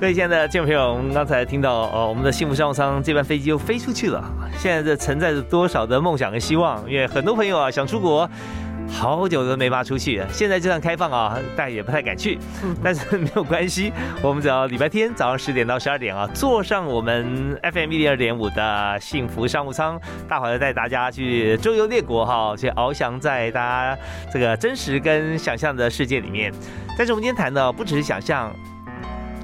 各位亲爱的听众朋友，我们刚才听到，哦，我们的幸福商务舱这班飞机又飞出去了。现在这承载着多少的梦想和希望？因为很多朋友啊想出国，好久都没法出去。现在就算开放啊，大家也不太敢去。但是没有关系，我们只要礼拜天早上十点到十二点啊，坐上我们 FM 一零二点五的幸福商务舱，大华带大家去周游列国哈，去翱翔在大家这个真实跟想象的世界里面。但是我们今天谈的不只是想象。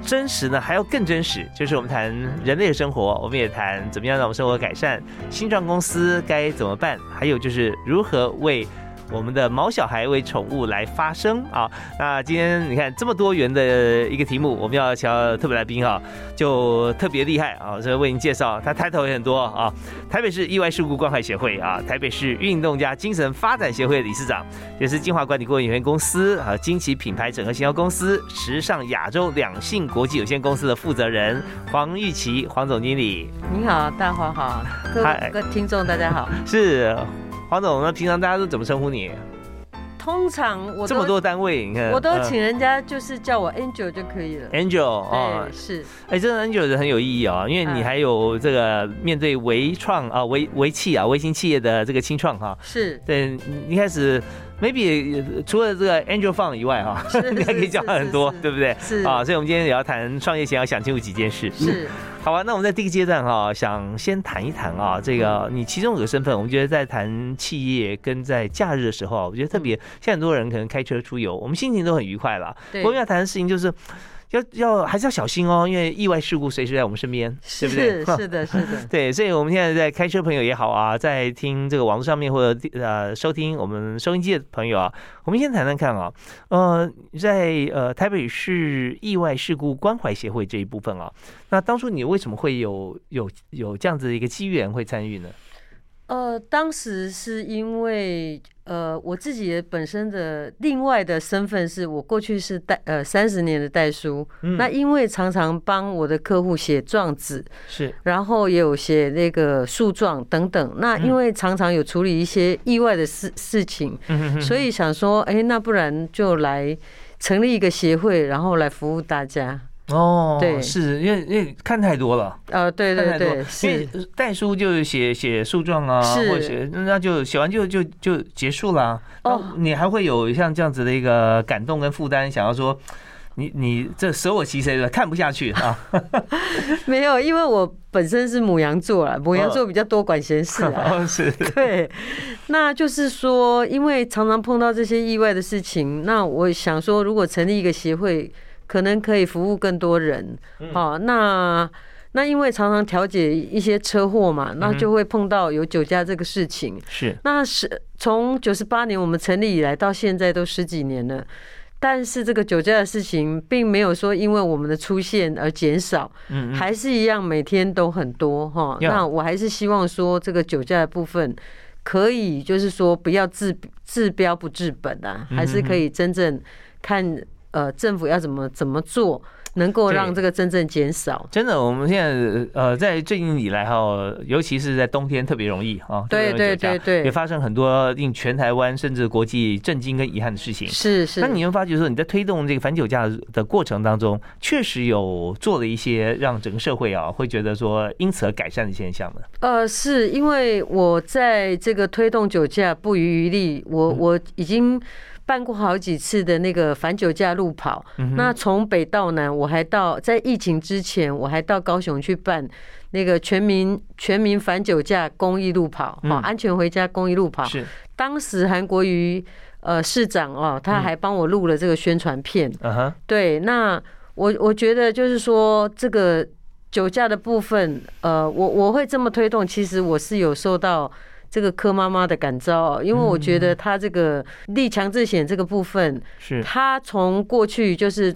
真实呢，还要更真实，就是我们谈人类的生活，我们也谈怎么样让我们生活改善，新创公司该怎么办，还有就是如何为。我们的毛小孩为宠物来发声啊！那今天你看这么多元的一个题目，我们要请特别来宾哈，就特别厉害啊！这为您介绍，他抬头也很多啊。台北市意外事故关怀协会啊，台北市运动家精神发展协会理事长，也是金华管理顾问有限公司啊，金旗品牌整合行销公司时尚亚洲两性国际有限公司的负责人黄玉琪黄总经理。你好，大华好，各位各位听众大家好，是。黄总，那平常大家都怎么称呼你？通常我这么多单位，你看我都请人家就是叫我 Angel 就可以了。Angel 哦，是，哎，这个 Angel 很有意义啊，因为你还有这个面对微创啊、微微企啊、微型企业的这个清创哈。是，对，一开始。Maybe 除了这个 Angel Fund 以外啊，你还 可以讲很多，对不对？是啊，所以我们今天也要谈创业前要想清楚几件事。是，好吧，那我们在第一个阶段哈，想先谈一谈啊，这个你其中有个身份，我们觉得在谈企业跟在假日的时候啊，我觉得特别，现在很多人可能开车出游，我们心情都很愉快了。对，我们要谈的事情就是。要要还是要小心哦，因为意外事故随时在我们身边，对不对？是的，是的。对，所以我们现在在开车朋友也好啊，在听这个网络上面或者呃收听我们收音机的朋友啊，我们先谈谈看啊，呃，在呃台北市意外事故关怀协会这一部分啊，那当初你为什么会有有有这样子的一个机缘会参与呢？呃，当时是因为呃，我自己本身的另外的身份是我过去是代呃三十年的代书，那因为常常帮我的客户写状纸，是，然后也有写那个诉状等等，那因为常常有处理一些意外的事事情，所以想说，哎，那不然就来成立一个协会，然后来服务大家。哦，对，是因为因为看太多了，呃，对对对，因为代书就写写诉状啊，或者写那就写完就就就结束了。哦，你还会有像这样子的一个感动跟负担，想要说你你这舍我其谁的看不下去啊？没有，因为我本身是母羊座了，母羊座比较多管闲事啊。是，对，那就是说，因为常常碰到这些意外的事情，那我想说，如果成立一个协会。可能可以服务更多人，好，那那因为常常调解一些车祸嘛，那就会碰到有酒驾这个事情。是，那是从九十八年我们成立以来到现在都十几年了，但是这个酒驾的事情并没有说因为我们的出现而减少，嗯，还是一样每天都很多哈。那我还是希望说这个酒驾的部分可以就是说不要治治标不治本啊，还是可以真正看。呃，政府要怎么怎么做能够让这个真正减少。真的，我们现在呃，在最近以来哈，尤其是在冬天特别容易啊，对对对对，也发生很多令全台湾甚至国际震惊跟遗憾的事情。是是。那你会发觉说，你在推动这个反酒驾的过程当中，确实有做了一些让整个社会啊会觉得说因此而改善的现象呢？呃，是因为我在这个推动酒驾不遗余力，我我已经。办过好几次的那个反酒驾路跑，那从北到南，我还到在疫情之前，我还到高雄去办那个全民全民反酒驾公益路跑，哦，安全回家公益路跑。是，当时韩国瑜呃市长哦，他还帮我录了这个宣传片。嗯哼，对，那我我觉得就是说这个酒驾的部分，呃，我我会这么推动，其实我是有受到。这个柯妈妈的感召，因为我觉得他这个立强制险这个部分，是他从过去就是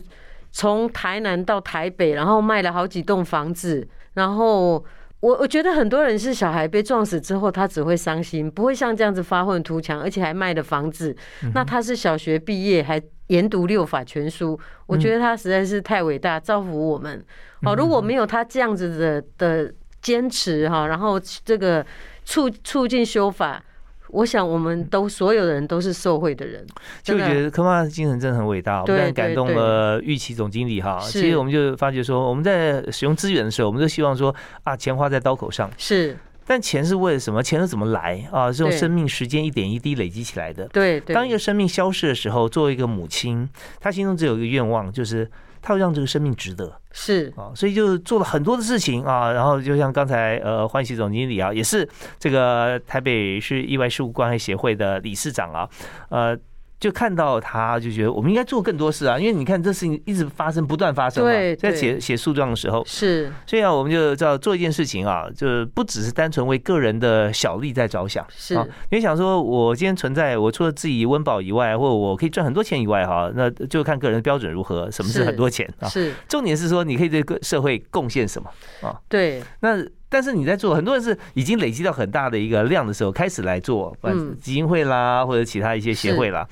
从台南到台北，然后卖了好几栋房子，然后我我觉得很多人是小孩被撞死之后，他只会伤心，不会像这样子发愤图强，而且还卖了房子。那他是小学毕业还研读六法全书，我觉得他实在是太伟大，造福我们。哦，如果没有他这样子的的坚持哈，然后这个。促促进修法，我想我们都所有的人都是受惠的人，就觉得科曼的精神真的很伟大，我们感动了玉琪总经理哈。其实我们就发觉说，我们在使用资源的时候，我们都希望说啊，钱花在刀口上是，但钱是为了什么？钱是怎么来啊？是用生命时间一点一滴累积起来的。对，当一个生命消逝的时候，作为一个母亲，她心中只有一个愿望，就是。他会让这个生命值得，是啊，所以就做了很多的事情啊，然后就像刚才呃，欢喜总经理啊，也是这个台北市意外事故关爱协会的理事长啊，呃。就看到他，就觉得我们应该做更多事啊，因为你看这事情一直发生，不断发生嘛。在写写诉状的时候，是，所以啊，我们就要做一件事情啊，就不只是单纯为个人的小利在着想，是。因为想说，我今天存在，我除了自己温饱以外，或者我可以赚很多钱以外，哈，那就看个人的标准如何，什么是很多钱啊？是。重点是说，你可以对个社会贡献什么啊？对。那。但是你在做，很多人是已经累积到很大的一个量的时候开始来做，嗯，基金会啦，或者其他一些协会啦。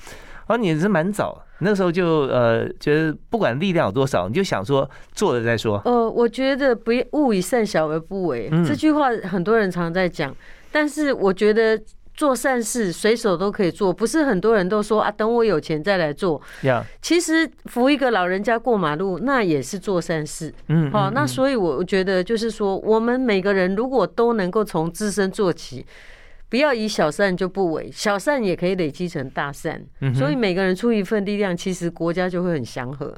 哦你是蛮早，那时候就呃觉得不管力量有多少，你就想说做了再说。呃，我觉得不勿以善小而不为这句话很多人常在讲，但是我觉得。做善事随手都可以做，不是很多人都说啊，等我有钱再来做。其实扶一个老人家过马路，那也是做善事。嗯，好，那所以我觉得就是说，我们每个人如果都能够从自身做起，不要以小善就不为，小善也可以累积成大善。所以每个人出一份力量，其实国家就会很祥和。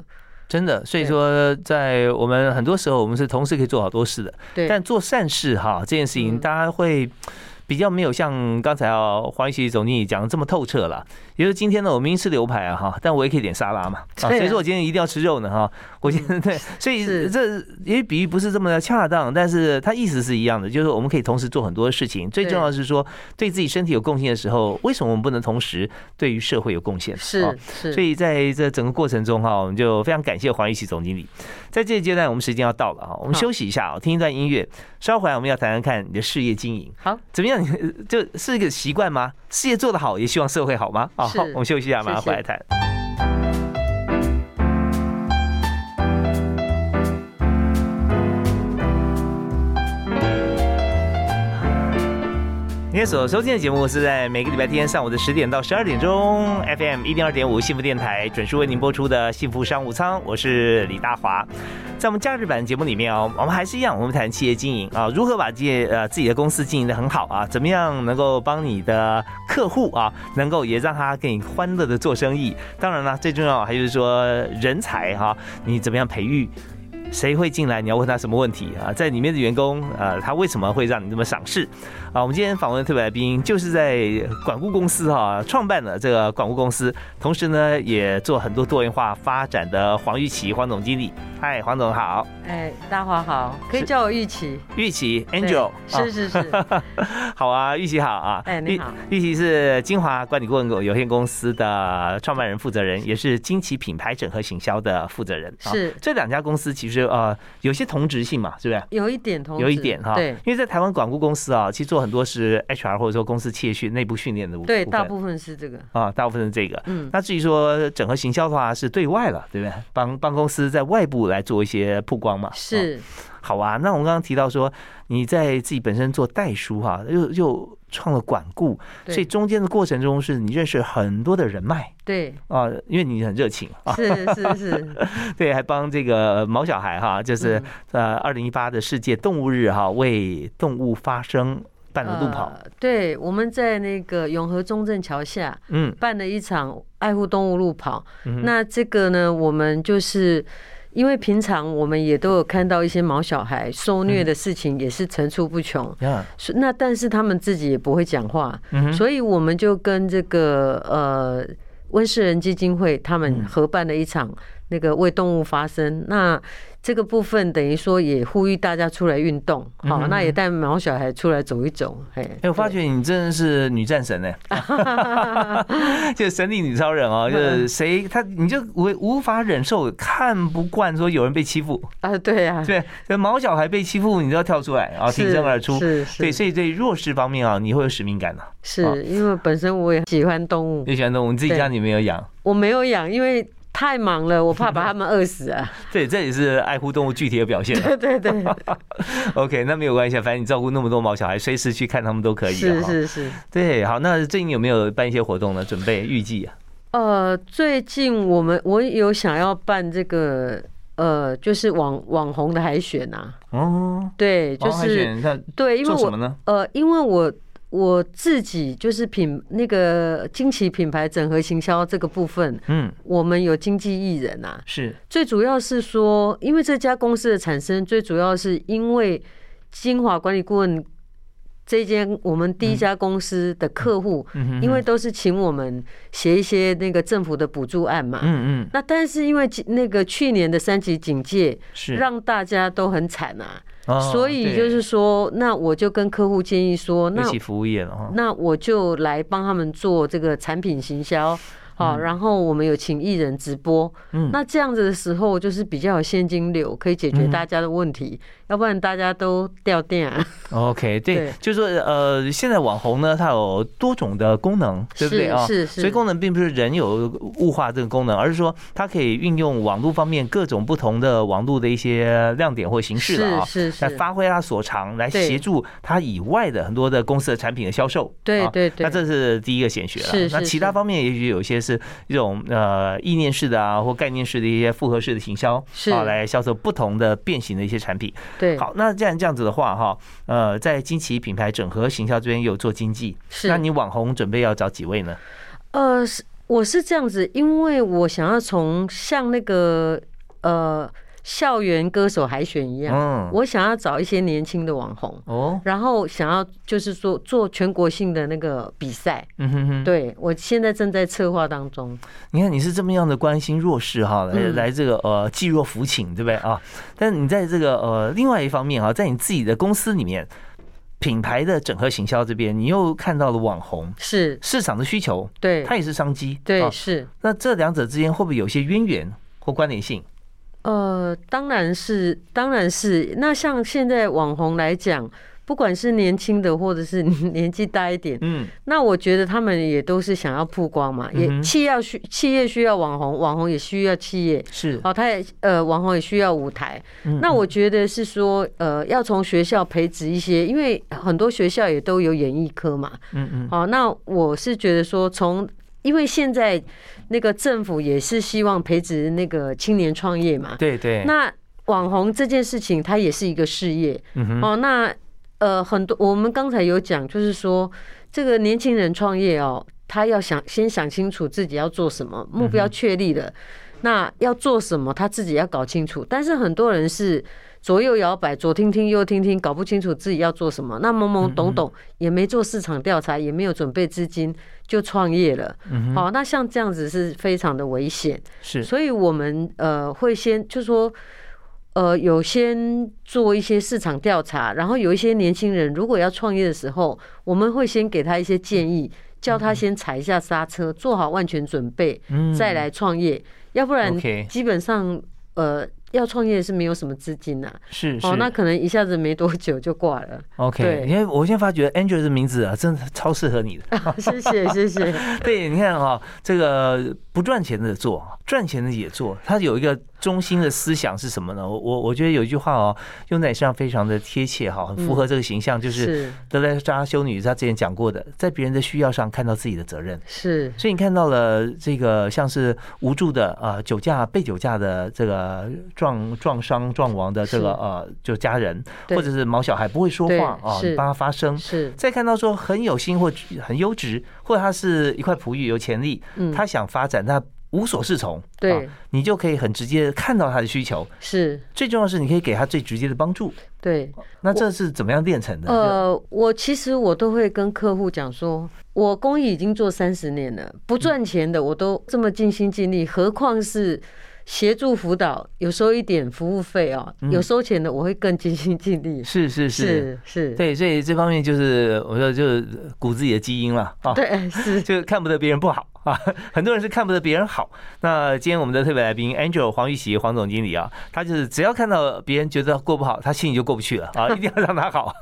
真的，所以说在我们很多时候，我们是同时可以做好多事的。对，但做善事哈，这件事情大家会。比较没有像刚才啊黄一喜总经理讲的这么透彻了。也就是今天呢，我明明吃牛排啊哈，但我也可以点沙拉嘛啊，所以说我今天一定要吃肉呢哈。我今天 对，所以这因为比喻不是这么的恰当，但是它意思是一样的，就是我们可以同时做很多事情。最重要是说，对自己身体有贡献的时候，为什么我们不能同时对于社会有贡献？是是。所以在这整个过程中哈，我们就非常感谢黄玉琪总经理。在这个阶段，我们时间要到了哈，我们休息一下啊，听一段音乐。稍回来，我们要谈谈看你的事业经营，好怎么样？就是一个习惯吗？事业做得好，也希望社会好吗？好，我们休息一下，马上回来谈。天所收听的节目是在每个礼拜天上午的十点到十二点钟，FM 一零二点五幸福电台准时为您播出的幸福商务舱，我是李大华。在我们假日版节目里面哦，我们还是一样，我们谈企业经营啊，如何把这些呃自己的公司经营的很好啊，怎么样能够帮你的客户啊，能够也让他跟你欢乐的做生意。当然了，最重要还是说人才哈，你怎么样培育？谁会进来？你要问他什么问题啊？在里面的员工，呃，他为什么会让你这么赏识？啊，我们今天访问的特别来宾就是在管顾公司哈创办的这个管顾公司，同时呢也做很多多元化发展的黄玉琪黄总经理。嗨，黄总好。哎，大华好，可以叫我玉琪。玉琪，Angel。是是是。好啊，玉琪好啊。哎，你好。玉琪是金华管理顾问有限公司的创办人、负责人，也是金奇品牌整合行销的负责人。是。这两家公司其实。实啊有些同质性嘛，是不是？有一点同，有一点哈。对，因为在台湾管顾公司啊，其实做很多是 HR 或者说公司企业训内部训练的部分。对，大部分是这个啊，大部分是这个。嗯，那至于说整合行销的话，是对外了，对不对？帮帮公司在外部来做一些曝光嘛。是。好啊，那我们刚刚提到说你在自己本身做代书哈，又又创了管顾，所以中间的过程中是你认识很多的人脉，对。啊，因为你很热情。啊，是是是，对，还帮这个毛小孩哈，就是呃二零一八的世界动物日哈，为动物发声办了路跑，对，我们在那个永和中正桥下，嗯，办了一场爱护动物路跑，那这个呢，我们就是。因为平常我们也都有看到一些毛小孩受虐的事情，也是层出不穷。那但是他们自己也不会讲话，所以我们就跟这个呃温世仁基金会他们合办了一场那个为动物发声。那这个部分等于说也呼吁大家出来运动，好，那也带毛小孩出来走一走。哎，我发觉你真的是女战神呢，就神力女超人哦，就是谁他你就无无法忍受看不惯说有人被欺负啊，对呀，对，毛小孩被欺负，你都要跳出来啊，挺身而出，是，对，所以对弱势方面啊，你会有使命感的，是因为本身我也喜欢动物，也喜欢动物，你自己家里没有养？我没有养，因为。太忙了，我怕把他们饿死啊！对，这也是爱护动物具体的表现。对对对。OK，那没有关系，反正你照顾那么多毛小孩，随时去看他们都可以。是是是。对，好，那最近有没有办一些活动呢？准备预计啊？呃，最近我们我有想要办这个呃，就是网网红的海选呐。哦。对，就是对，因为我呃，因为我。我自己就是品那个惊奇品牌整合行销这个部分，嗯，我们有经纪艺人啊，是。最主要是说，因为这家公司的产生，最主要是因为金华管理顾问这间我们第一家公司的客户，因为都是请我们写一些那个政府的补助案嘛，嗯嗯，那但是因为那个去年的三级警戒，是。让大家都很惨啊。所以就是说，那我就跟客户建议说，那服务业了那我就来帮他们做这个产品行销。好，然后我们有请艺人直播，嗯，那这样子的时候就是比较有现金流，可以解决大家的问题，要不然大家都掉电。OK，对，就是说，呃，现在网红呢，它有多种的功能，对不对啊？是是。所以功能并不是人有物化这个功能，而是说它可以运用网络方面各种不同的网络的一些亮点或形式了啊，是是，来发挥它所长，来协助它以外的很多的公司的产品的销售。对对对。那这是第一个显学了。是是。那其他方面也许有些。是一种呃意念式的啊，或概念式的一些复合式的行销，啊，来销售不同的变形的一些产品。对，好，那既然这样子的话哈，呃，在惊奇品牌整合行销这边有做经济，是，那你网红准备要找几位呢？呃，是我是这样子，因为我想要从像那个呃。校园歌手海选一样，嗯我想要找一些年轻的网红，哦，然后想要就是说做全国性的那个比赛，嗯哼哼，对我现在正在策划当中。你看你是这么样的关心弱势哈，来来这个呃济弱扶倾，对不对啊？但是你在这个呃另外一方面哈，在你自己的公司里面，品牌的整合行销这边，你又看到了网红是市场的需求，对，它也是商机，对，是。那这两者之间会不会有些渊源或关联性？呃，当然是，当然是。那像现在网红来讲，不管是年轻的或者是 年纪大一点，嗯，那我觉得他们也都是想要曝光嘛。也企业需企业需要网红，网红也需要企业是。哦，他也呃，网红也需要舞台。那我觉得是说，呃，要从学校培植一些，因为很多学校也都有演艺科嘛。嗯嗯。好，那我是觉得说从。因为现在那个政府也是希望培植那个青年创业嘛，对对。那网红这件事情，它也是一个事业。哦，那呃，很多我们刚才有讲，就是说这个年轻人创业哦，他要想先想清楚自己要做什么，目标确立了，那要做什么他自己要搞清楚。但是很多人是。左右摇摆，左听听右听听，搞不清楚自己要做什么，那懵懵懂懂，也没做市场调查，也没有准备资金就创业了。好，那像这样子是非常的危险。是，所以我们呃会先就说，呃有先做一些市场调查，然后有一些年轻人如果要创业的时候，我们会先给他一些建议，叫他先踩一下刹车，做好万全准备，再来创业，要不然基本上。呃，要创业是没有什么资金呐，是哦，那可能一下子没多久就挂了。OK，因为我现在发觉 Angel 的名字啊，真的超适合你的。谢 谢谢谢。对，你看哈，这个不赚钱的做，赚钱的也做，它有一个。中心的思想是什么呢？我我我觉得有一句话哦，用在身上非常的贴切哈，很符合这个形象，就是德莱扎修女她之前讲过的，在别人的需要上看到自己的责任。是，所以你看到了这个像是无助的啊酒驾被酒驾的这个撞撞伤撞亡的这个呃就家人，或者是毛小孩不会说话啊，你帮他发声。是，再看到说很有心或很优质，或者他是一块璞玉有潜力，他想发展那。无所适从，对，你就可以很直接看到他的需求。是，最重要是你可以给他最直接的帮助。对，那这是怎么样练成的？呃，我其实我都会跟客户讲说，我公益已经做三十年了，不赚钱的我都这么尽心尽力，何况是。协助辅导，有收一点服务费哦，有收钱的我会更尽心尽力。是是是是，对，所以这方面就是我说就是骨子里的基因了啊。对，是 就看不得别人不好啊，很多人是看不得别人好。那今天我们的特别来宾 Angel 黄玉玺黄总经理啊，他就是只要看到别人觉得过不好，他心里就过不去了啊，一定要让他好。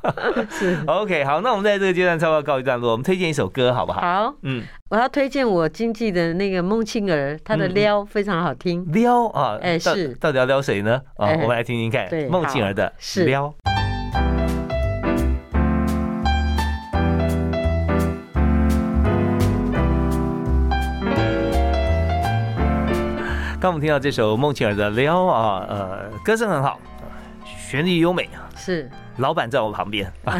是 OK，好，那我们在这个阶段差不多告一段落，我们推荐一首歌好不好？好，嗯。我要推荐我经纪的那个孟庆儿，她的撩非常好听。撩啊，哎是，到底要撩谁呢？啊，我们来听听看。对，孟庆儿的撩。刚我们听到这首孟庆儿的撩啊，呃，歌声很好，旋律优美啊，是。老板在我旁边啊，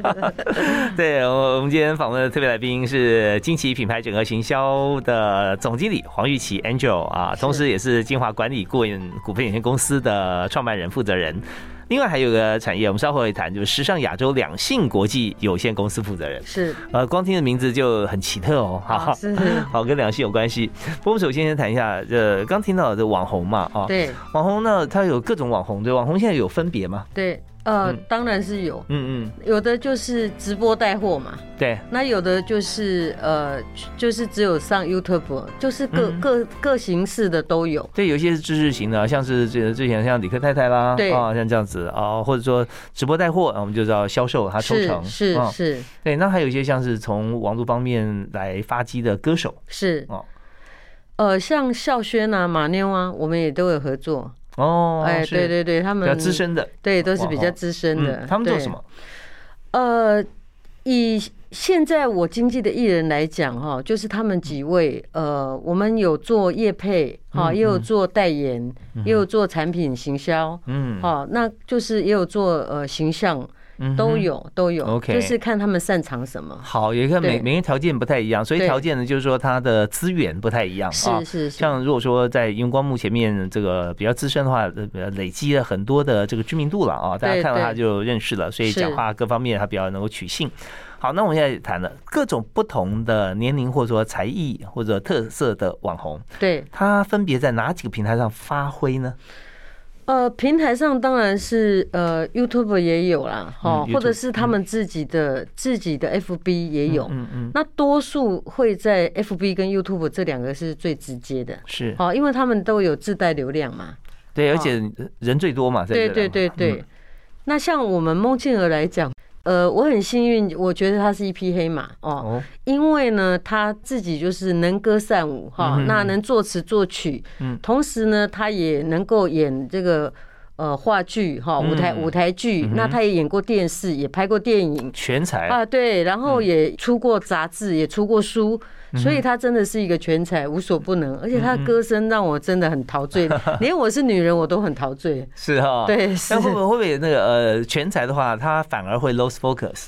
对，我我们今天访问的特别来宾是金奇品牌整合行销的总经理黄玉琪 Angel 啊，同时也是金华管理顾问股份有限公司的创办人负责人。另外还有个产业，我们稍后会谈，就是时尚亚洲两性国际有限公司负责人。是，呃，光听的名字就很奇特哦，好，是，好，跟两性有关系。我们首先先谈一下，呃，刚听到的网红嘛，啊，对，网红呢，它有各种网红，对，网红现在有分别吗？对。呃，当然是有，嗯嗯，有的就是直播带货嘛，对，那有的就是呃，就是只有上 YouTube，就是各各各形式的都有。对，有些是知识型的，像是这之前像李克太太啦，对。啊，像这样子啊，或者说直播带货，我们就知道销售他抽成。是是，对，那还有一些像是从网络方面来发迹的歌手。是。哦，呃，像孝轩啊、马妞啊，我们也都有合作。哦，哎，对对对，他们比较资深的，对，都是比较资深的。他们做什么？呃，以现在我经纪的艺人来讲，哈，就是他们几位，呃，我们有做业配，哈，也有做代言，也有做产品行销，嗯，好，那就是也有做呃形象。都有都有，OK，就是看他们擅长什么。好，也看每每个条件不太一样，所以条件呢，就是说他的资源不太一样啊。是是，像如果说在荧光幕前面这个比较资深的话，呃，累积了很多的这个知名度了啊，大家看到他就认识了，所以讲话各方面他比较能够取信。好，那我们现在谈了各种不同的年龄或者说才艺或者特色的网红，对，他分别在哪几个平台上发挥呢？呃，平台上当然是呃，YouTube 也有啦，哈，或者是他们自己的自己的 FB 也有，嗯嗯，那多数会在 FB 跟 YouTube 这两个是最直接的，是，哦，因为他们都有自带流量嘛，对，而且人最多嘛，对对对对，那像我们孟庆娥来讲。呃，我很幸运，我觉得他是一匹黑马哦，因为呢，他自己就是能歌善舞哈，那能作词作曲，嗯，同时呢，他也能够演这个呃话剧哈，舞台舞台剧，那他也演过电视，也拍过电影，全才啊，对，然后也出过杂志，也出过书。所以他真的是一个全才，无所不能，而且他的歌声让我真的很陶醉，连我是女人我都很陶醉。是哈，对。那会不会会不会那个呃全才的话，他反而会 lose focus？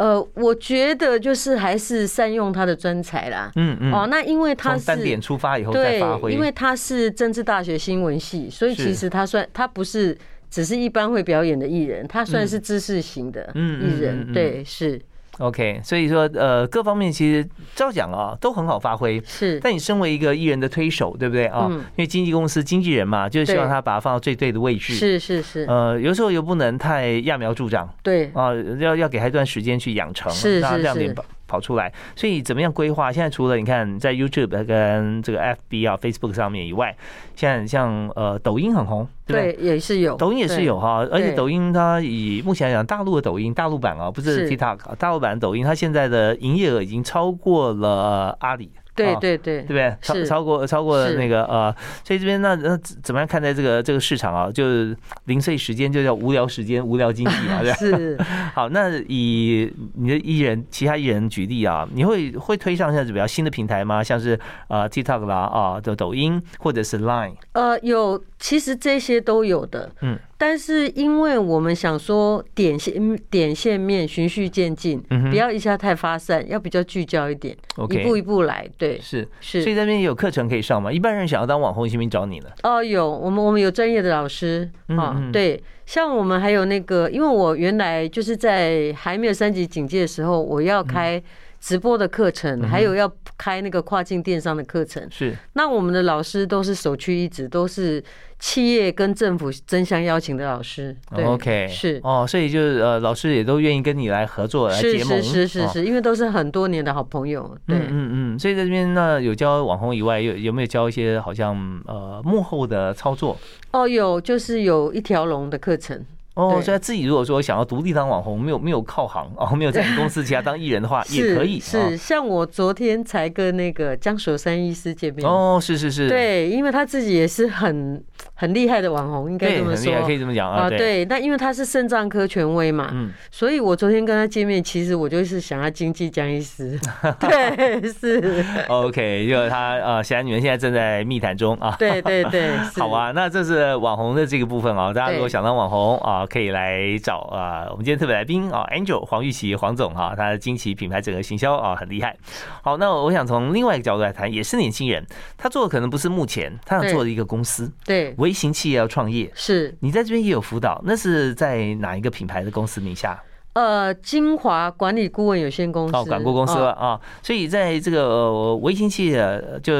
呃，我觉得就是还是善用他的专才啦。嗯嗯。哦，那因为他是单点出发以后再发挥，因为他是政治大学新闻系，所以其实他算他不是只是一般会表演的艺人，他算是知识型的艺人。对，是。OK，所以说呃，各方面其实照讲啊，都很好发挥。是，但你身为一个艺人的推手，对不对啊？因为经纪公司经纪人嘛，就是希望他把他放到最对的位置。是是是。呃，有时候又不能太揠苗助长。对。啊，要要给他一段时间去养成。是是是。那这样点跑出来。所以怎么样规划？现在除了你看在 YouTube 跟这个 FB 啊、Facebook 上面以外，现在像呃抖音很红，对，也是有，抖音也是有哈。而且抖音它以目前来讲，大陆的抖音大陆版啊，不是 TikTok，大陆版抖音它现在的营业额已经超过了阿里。对对对，对不对？超超过超过那个呃，所以这边那那怎么样看待这个这个市场啊？就是零碎时间就叫无聊时间，无聊经济嘛，对是。好，那以你的艺人其他艺人举例啊，你会会推上现在比较新的平台吗？像是呃 TikTok 啦啊的抖音或者是 Line？呃，有，其实这些都有的。嗯。但是，因为我们想说点线点线面循序渐进，不要一下太发散，要比较聚焦一点，一步一步来。对，是是。所以那边有课程可以上吗？一般人想要当网红，行不行找你呢？哦，有，我们我们有专业的老师啊。对，像我们还有那个，因为我原来就是在还没有三级警戒的时候，我要开。直播的课程，还有要开那个跨境电商的课程，是。那我们的老师都是首屈一指，都是企业跟政府争相邀请的老师。对 OK，是。哦，所以就是呃，老师也都愿意跟你来合作来结盟。是是是是，因为都是很多年的好朋友。对，嗯嗯。所以在这边呢有教网红以外，有有没有教一些好像呃幕后的操作？哦，有，就是有一条龙的课程。哦，所以自己如果说想要独立当网红，没有没有靠行哦，没有在公司其他当艺人的话，也可以。是，像我昨天才跟那个江守山医师见面。哦，是是是。对，因为他自己也是很很厉害的网红，应该这么说，可以这么讲啊。对，那因为他是肾脏科权威嘛，嗯，所以我昨天跟他见面，其实我就是想要经济江医师。对，是。OK，就是他呃，显然你们现在正在密谈中啊。对对对。好啊，那这是网红的这个部分啊，大家如果想当网红啊。可以来找啊，我们今天特别来宾啊，Angel 黄玉琪黄总哈，他的惊奇品牌整个行销啊很厉害。好，那我想从另外一个角度来谈，也是年轻人，他做的可能不是目前他想做的一个公司，对，微型企业要创业，是你在这边也有辅导，那是在哪一个品牌的公司名下？呃，金华管理顾问有限公司，哦，管顾公司了啊。所以在这个微型企业就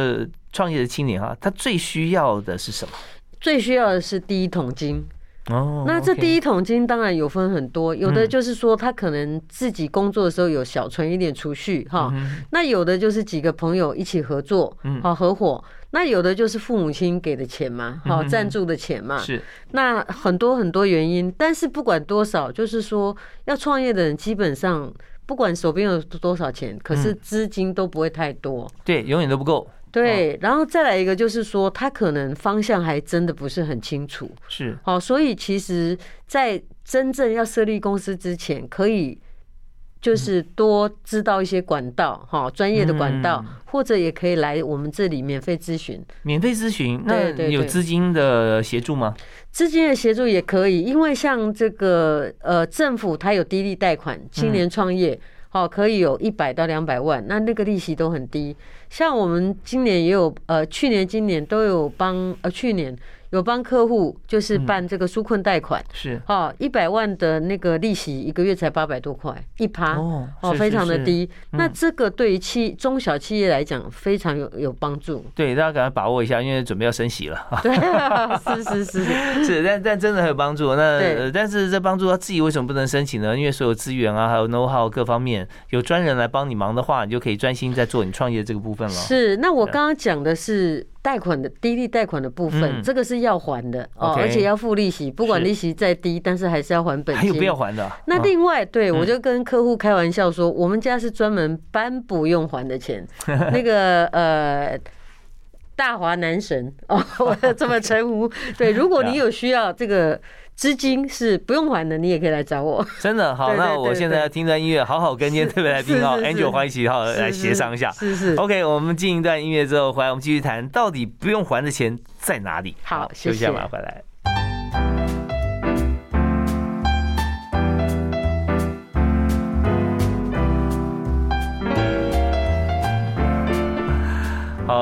创业的青年哈，他最需要的是什么？最需要的是第一桶金。哦，那这第一桶金当然有分很多，有的就是说他可能自己工作的时候有小存一点储蓄哈，那有的就是几个朋友一起合作，好合伙，那有的就是父母亲给的钱嘛，好赞助的钱嘛，是，那很多很多原因，但是不管多少，就是说要创业的人基本上不管手边有多少钱，可是资金都不会太多，对，永远都不够。对，然后再来一个，就是说他可能方向还真的不是很清楚，是好，所以其实，在真正要设立公司之前，可以就是多知道一些管道，哈，专业的管道，或者也可以来我们这里免费咨询。免费咨询，那有资金的协助吗？资金的协助也可以，因为像这个呃，政府它有低利贷款，青年创业。好，可以有一百到两百万，那那个利息都很低。像我们今年也有，呃，去年、今年都有帮，呃，去年。有帮客户就是办这个纾困贷款，是哦，一百万的那个利息一个月才八百多块一趴，哦，非常的低。那这个对于企中小企业来讲非常有有帮助。对，大家赶快把握一下，因为准备要升息了。对，是是是 是，但但真的很有帮助。那但是这帮助他自己为什么不能申请呢？因为所有资源啊，还有 know how 各方面有专人来帮你忙的话，你就可以专心在做你创业这个部分了。是，那我刚刚讲的是。贷款的低利贷款的部分，这个是要还的哦，而且要付利息，不管利息再低，但是还是要还本金。还有不要还的？那另外，对我就跟客户开玩笑说，我们家是专门搬不用还的钱。那个呃，大华男神哦，我这么称呼。对，如果你 有需要这个。资金是不用还的，你也可以来找我。真的好，那我现在要听段音乐，好好跟今天特别来宾哦，Angel 欢喜好来协商一下。是是。OK，我们进一段音乐之后回来，我们继续谈到底不用还的钱在哪里。好，休息一下，马上回来。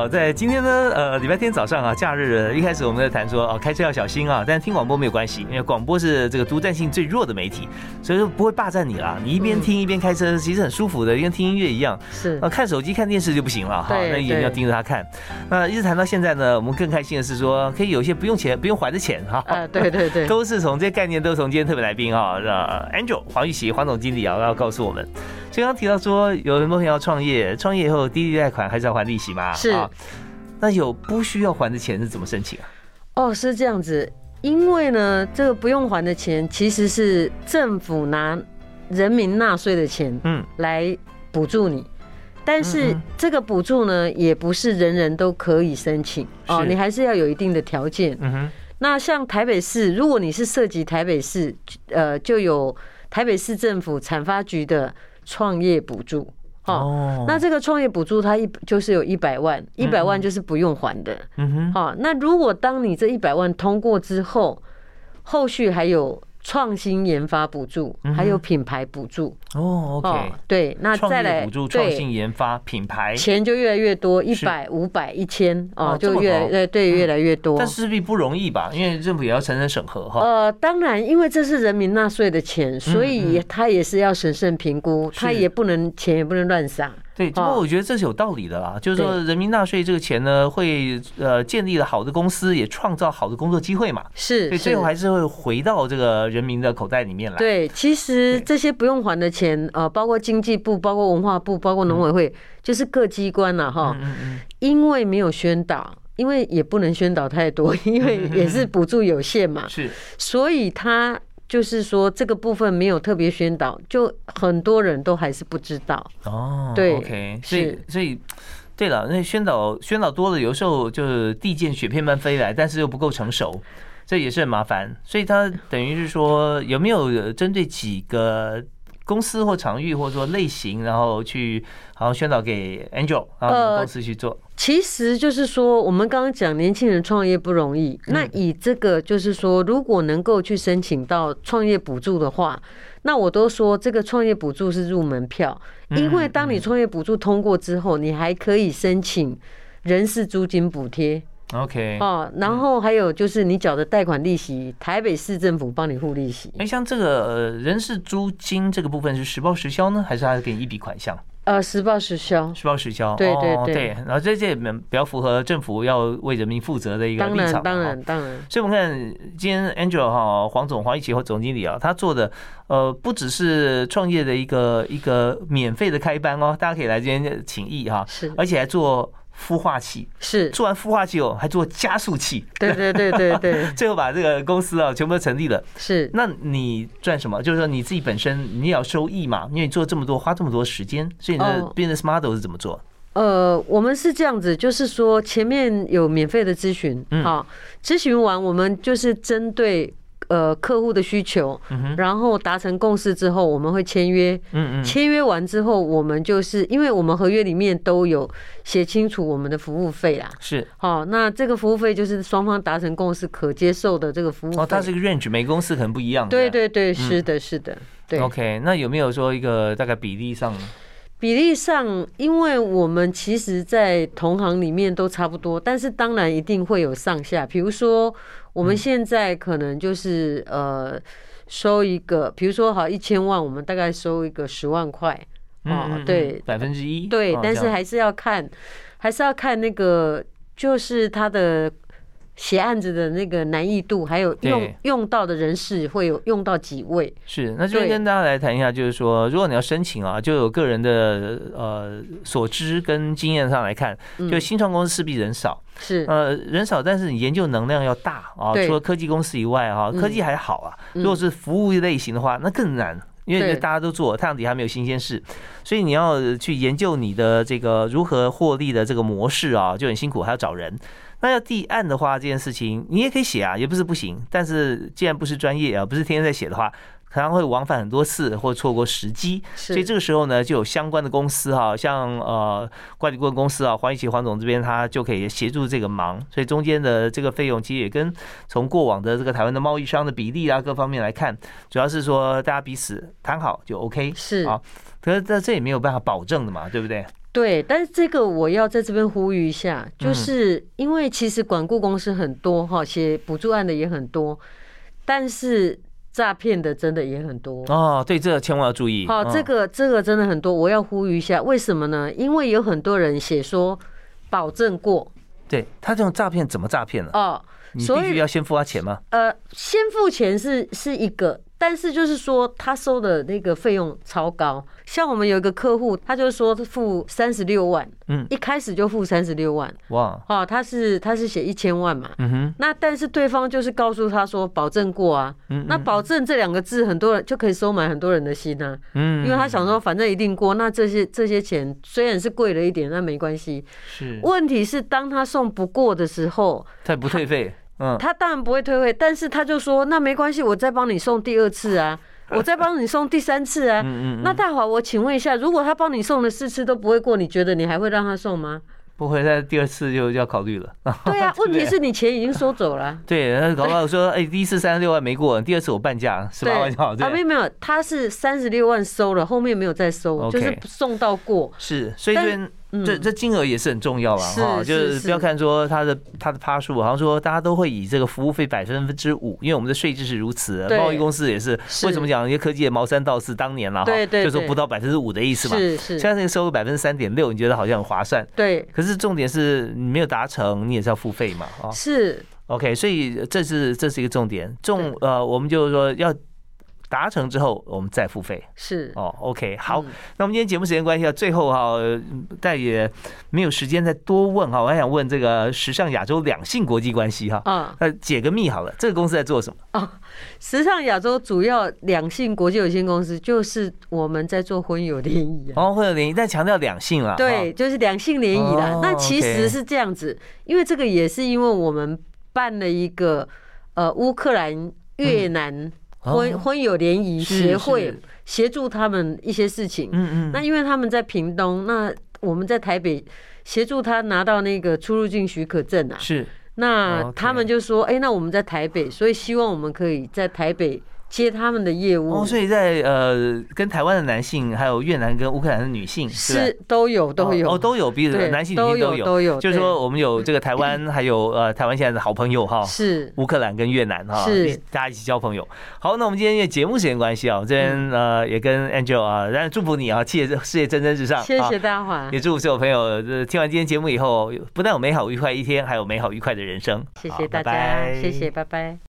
在今天呢，呃，礼拜天早上啊，假日一开始我们在谈说哦，开车要小心啊，但是听广播没有关系，因为广播是这个独占性最弱的媒体，所以说不会霸占你啦。你一边听一边开车，其实很舒服的，跟听音乐一样。是啊，看手机看电视就不行了哈，那眼睛要盯着它看。那一直谈到现在呢，我们更开心的是说，可以有一些不用钱、不用还的钱哈。啊，对对对，都是从这些概念都是从今天特别来宾啊，呃，Angel 黄玉琪黄总经理啊要告诉我们。刚刚提到说，有很多人要创业，创业以后低利贷款还是要还利息吗？是。那有不需要还的钱是怎么申请啊？哦，是这样子，因为呢，这个不用还的钱其实是政府拿人民纳税的钱，嗯，来补助你。但是这个补助呢，也不是人人都可以申请哦，你还是要有一定的条件。嗯哼。那像台北市，如果你是涉及台北市，呃，就有台北市政府产发局的创业补助。哦。那这个创业补助它一就是有一百万，一百万就是不用还的。嗯哼。好，那如果当你这一百万通过之后，后续还有。创新研发补助，还有品牌补助哦。OK，对，那再来补助创新研发品牌，钱就越来越多，一百、五百、一千哦，就越呃对越来越多。但势必不容易吧？因为政府也要层层审核哈。呃，当然，因为这是人民纳税的钱，所以他也是要审慎评估，他也不能钱也不能乱撒。对，不过我觉得这是有道理的啦，就是说人民纳税这个钱呢，会呃建立了好的公司，也创造好的工作机会嘛。是，所以最后还是会回到这个人民的口袋里面来。对，其实这些不用还的钱，呃，包括经济部、包括文化部、包括农委会，就是各机关了哈。因为没有宣导，因为也不能宣导太多，因为 也是补助有限嘛。是。所以他。就是说这个部分没有特别宣导，就很多人都还是不知道哦。对，OK，所以所以对了，那宣导宣导多了，有时候就是地见雪片般飞来，但是又不够成熟，这也是很麻烦。所以他等于是说，有没有针对几个？公司或场域，或者说类型，然后去好像宣导给 Angel，然后公司去做。其实就是说，我们刚刚讲年轻人创业不容易。那以这个就是说，如果能够去申请到创业补助的话，那我都说这个创业补助是入门票，因为当你创业补助通过之后，你还可以申请人事租金补贴。OK，哦，然后还有就是你缴的贷款利息，台北市政府帮你付利息。哎，像这个人事租金这个部分是实报实销呢，还是他给你一笔款项？呃，实报实销，实报实销。对对对，然后这这比较符合政府要为人民负责的一个立场。当然当然当然。所以我们看今天 Angel 哈黄总黄一奇和总经理啊，他做的呃不只是创业的一个一个免费的开班哦，大家可以来这边请益哈，是，而且还做。孵化器是做完孵化器哦，还做加速器。对对对对对，最后把这个公司啊全部都成立了。是，那你赚什么？就是说你自己本身你也要收益嘛，因为你做这么多，花这么多时间，所以你的 business model 是怎么做？呃，我们是这样子，就是说前面有免费的咨询，好，咨询完我们就是针对。呃，客户的需求，然后达成共识之后，我们会签约。嗯嗯，签约完之后，我们就是因为我们合约里面都有写清楚我们的服务费啦。是，好，那这个服务费就是双方达成共识可接受的这个服务。哦，它是一个 range，每个公司可能不一样。对对对，是的，是的。对。OK，那有没有说一个大概比例上？比例上，因为我们其实，在同行里面都差不多，但是当然一定会有上下。比如说，我们现在可能就是呃，收一个，比如说好一千万，我们大概收一个十万块，哦，对，百分之一，对，但是还是要看，还是要看那个，就是他的。写案子的那个难易度，还有用用到的人士会有用到几位？是，那就跟大家来谈一下，就是说，如果你要申请啊，就有个人的呃所知跟经验上来看，就新创公司势必人少，是。呃人少，但是你研究能量要大啊。除了科技公司以外啊，科技还好啊。如果是服务类型的话，那更难，因为大家都做，太阳底下没有新鲜事，所以你要去研究你的这个如何获利的这个模式啊，就很辛苦，还要找人。那要递案的话，这件事情你也可以写啊，也不是不行。但是既然不是专业啊，不是天天在写的话，可能会往返很多次，或错过时机。所以这个时候呢，就有相关的公司哈，像呃管理顾问公司啊，黄一奇黄总这边他就可以协助这个忙。所以中间的这个费用其实也跟从过往的这个台湾的贸易商的比例啊各方面来看，主要是说大家彼此谈好就 OK 是啊。可是这这也没有办法保证的嘛，对不对？对，但是这个我要在这边呼吁一下，就是因为其实管顾公司很多哈，写补助案的也很多，但是诈骗的真的也很多哦。对，这个千万要注意。好，这个这个真的很多，我要呼吁一下，为什么呢？因为有很多人写说保证过，对他这种诈骗怎么诈骗呢？哦，你必须要先付他钱吗？呃，先付钱是是一个。但是就是说，他收的那个费用超高。像我们有一个客户，他就说付三十六万，嗯，一开始就付三十六万，哇，哦，他是他是写一千万嘛，嗯。哼，那但是对方就是告诉他说保证过啊，嗯，那保证这两个字，很多人就可以收买很多人的心啊，嗯，因为他想说反正一定过，那这些这些钱虽然是贵了一点，那没关系，是，问题是当他送不过的时候，他不退费。嗯，他当然不会退费，但是他就说那没关系，我再帮你送第二次啊，我再帮你送第三次啊。嗯嗯。那大华，我请问一下，如果他帮你送了四次都不会过，你觉得你还会让他送吗？不会，在第二次就要考虑了。对啊，问题是你钱已经收走了。对，那搞不好说，哎，第一次三十六万没过，第二次我半价十八万就好。啊，没有没有，他是三十六万收了，后面没有再收，就是送到过。是，所以这。这这金额也是很重要了哈，就是不要看说它的它的趴数，好像说大家都会以这个服务费百分之五，因为我们的税制是如此，贸易公司也是。为什么讲一些科技的毛三到四当年了哈，就说不到百分之五的意思嘛。是是。现在这个收入百分之三点六，你觉得好像很划算？对。可是重点是你没有达成，你也是要付费嘛啊。是。OK，所以这是这是一个重点，重呃，我们就是说要。达成之后，我们再付费。是哦，OK，好。那我们今天节目时间关系啊，最后哈，但也没有时间再多问哈。我还想问这个时尚亚洲两性国际关系哈。啊，那解个密好了，这个公司在做什么？哦，时尚亚洲主要两性国际有限公司就是我们在做婚友联谊啊。哦，婚友联谊，但强调两性了。对，就是两性联谊啦。那其实是这样子，因为这个也是因为我们办了一个呃乌克兰越南。婚婚友联谊协会协助他们一些事情，嗯嗯，那因为他们在屏东，那我们在台北协助他拿到那个出入境许可证啊，是，那他们就说，哎，那我们在台北，所以希望我们可以在台北。接他们的业务。哦，所以在呃，跟台湾的男性，还有越南跟乌克兰的女性是都有都有。哦，都有彼此男性女性都有都有，就是说我们有这个台湾，还有呃台湾现在的好朋友哈，是。乌克兰跟越南哈，是。大家一起交朋友。好，那我们今天因为节目时间关系啊，这边呃也跟 Angel 啊，然祝福你啊，事业事业蒸蒸日上，谢谢大华，也祝福所有朋友听完今天节目以后，不但有美好愉快一天，还有美好愉快的人生。谢谢大家，谢谢，拜拜。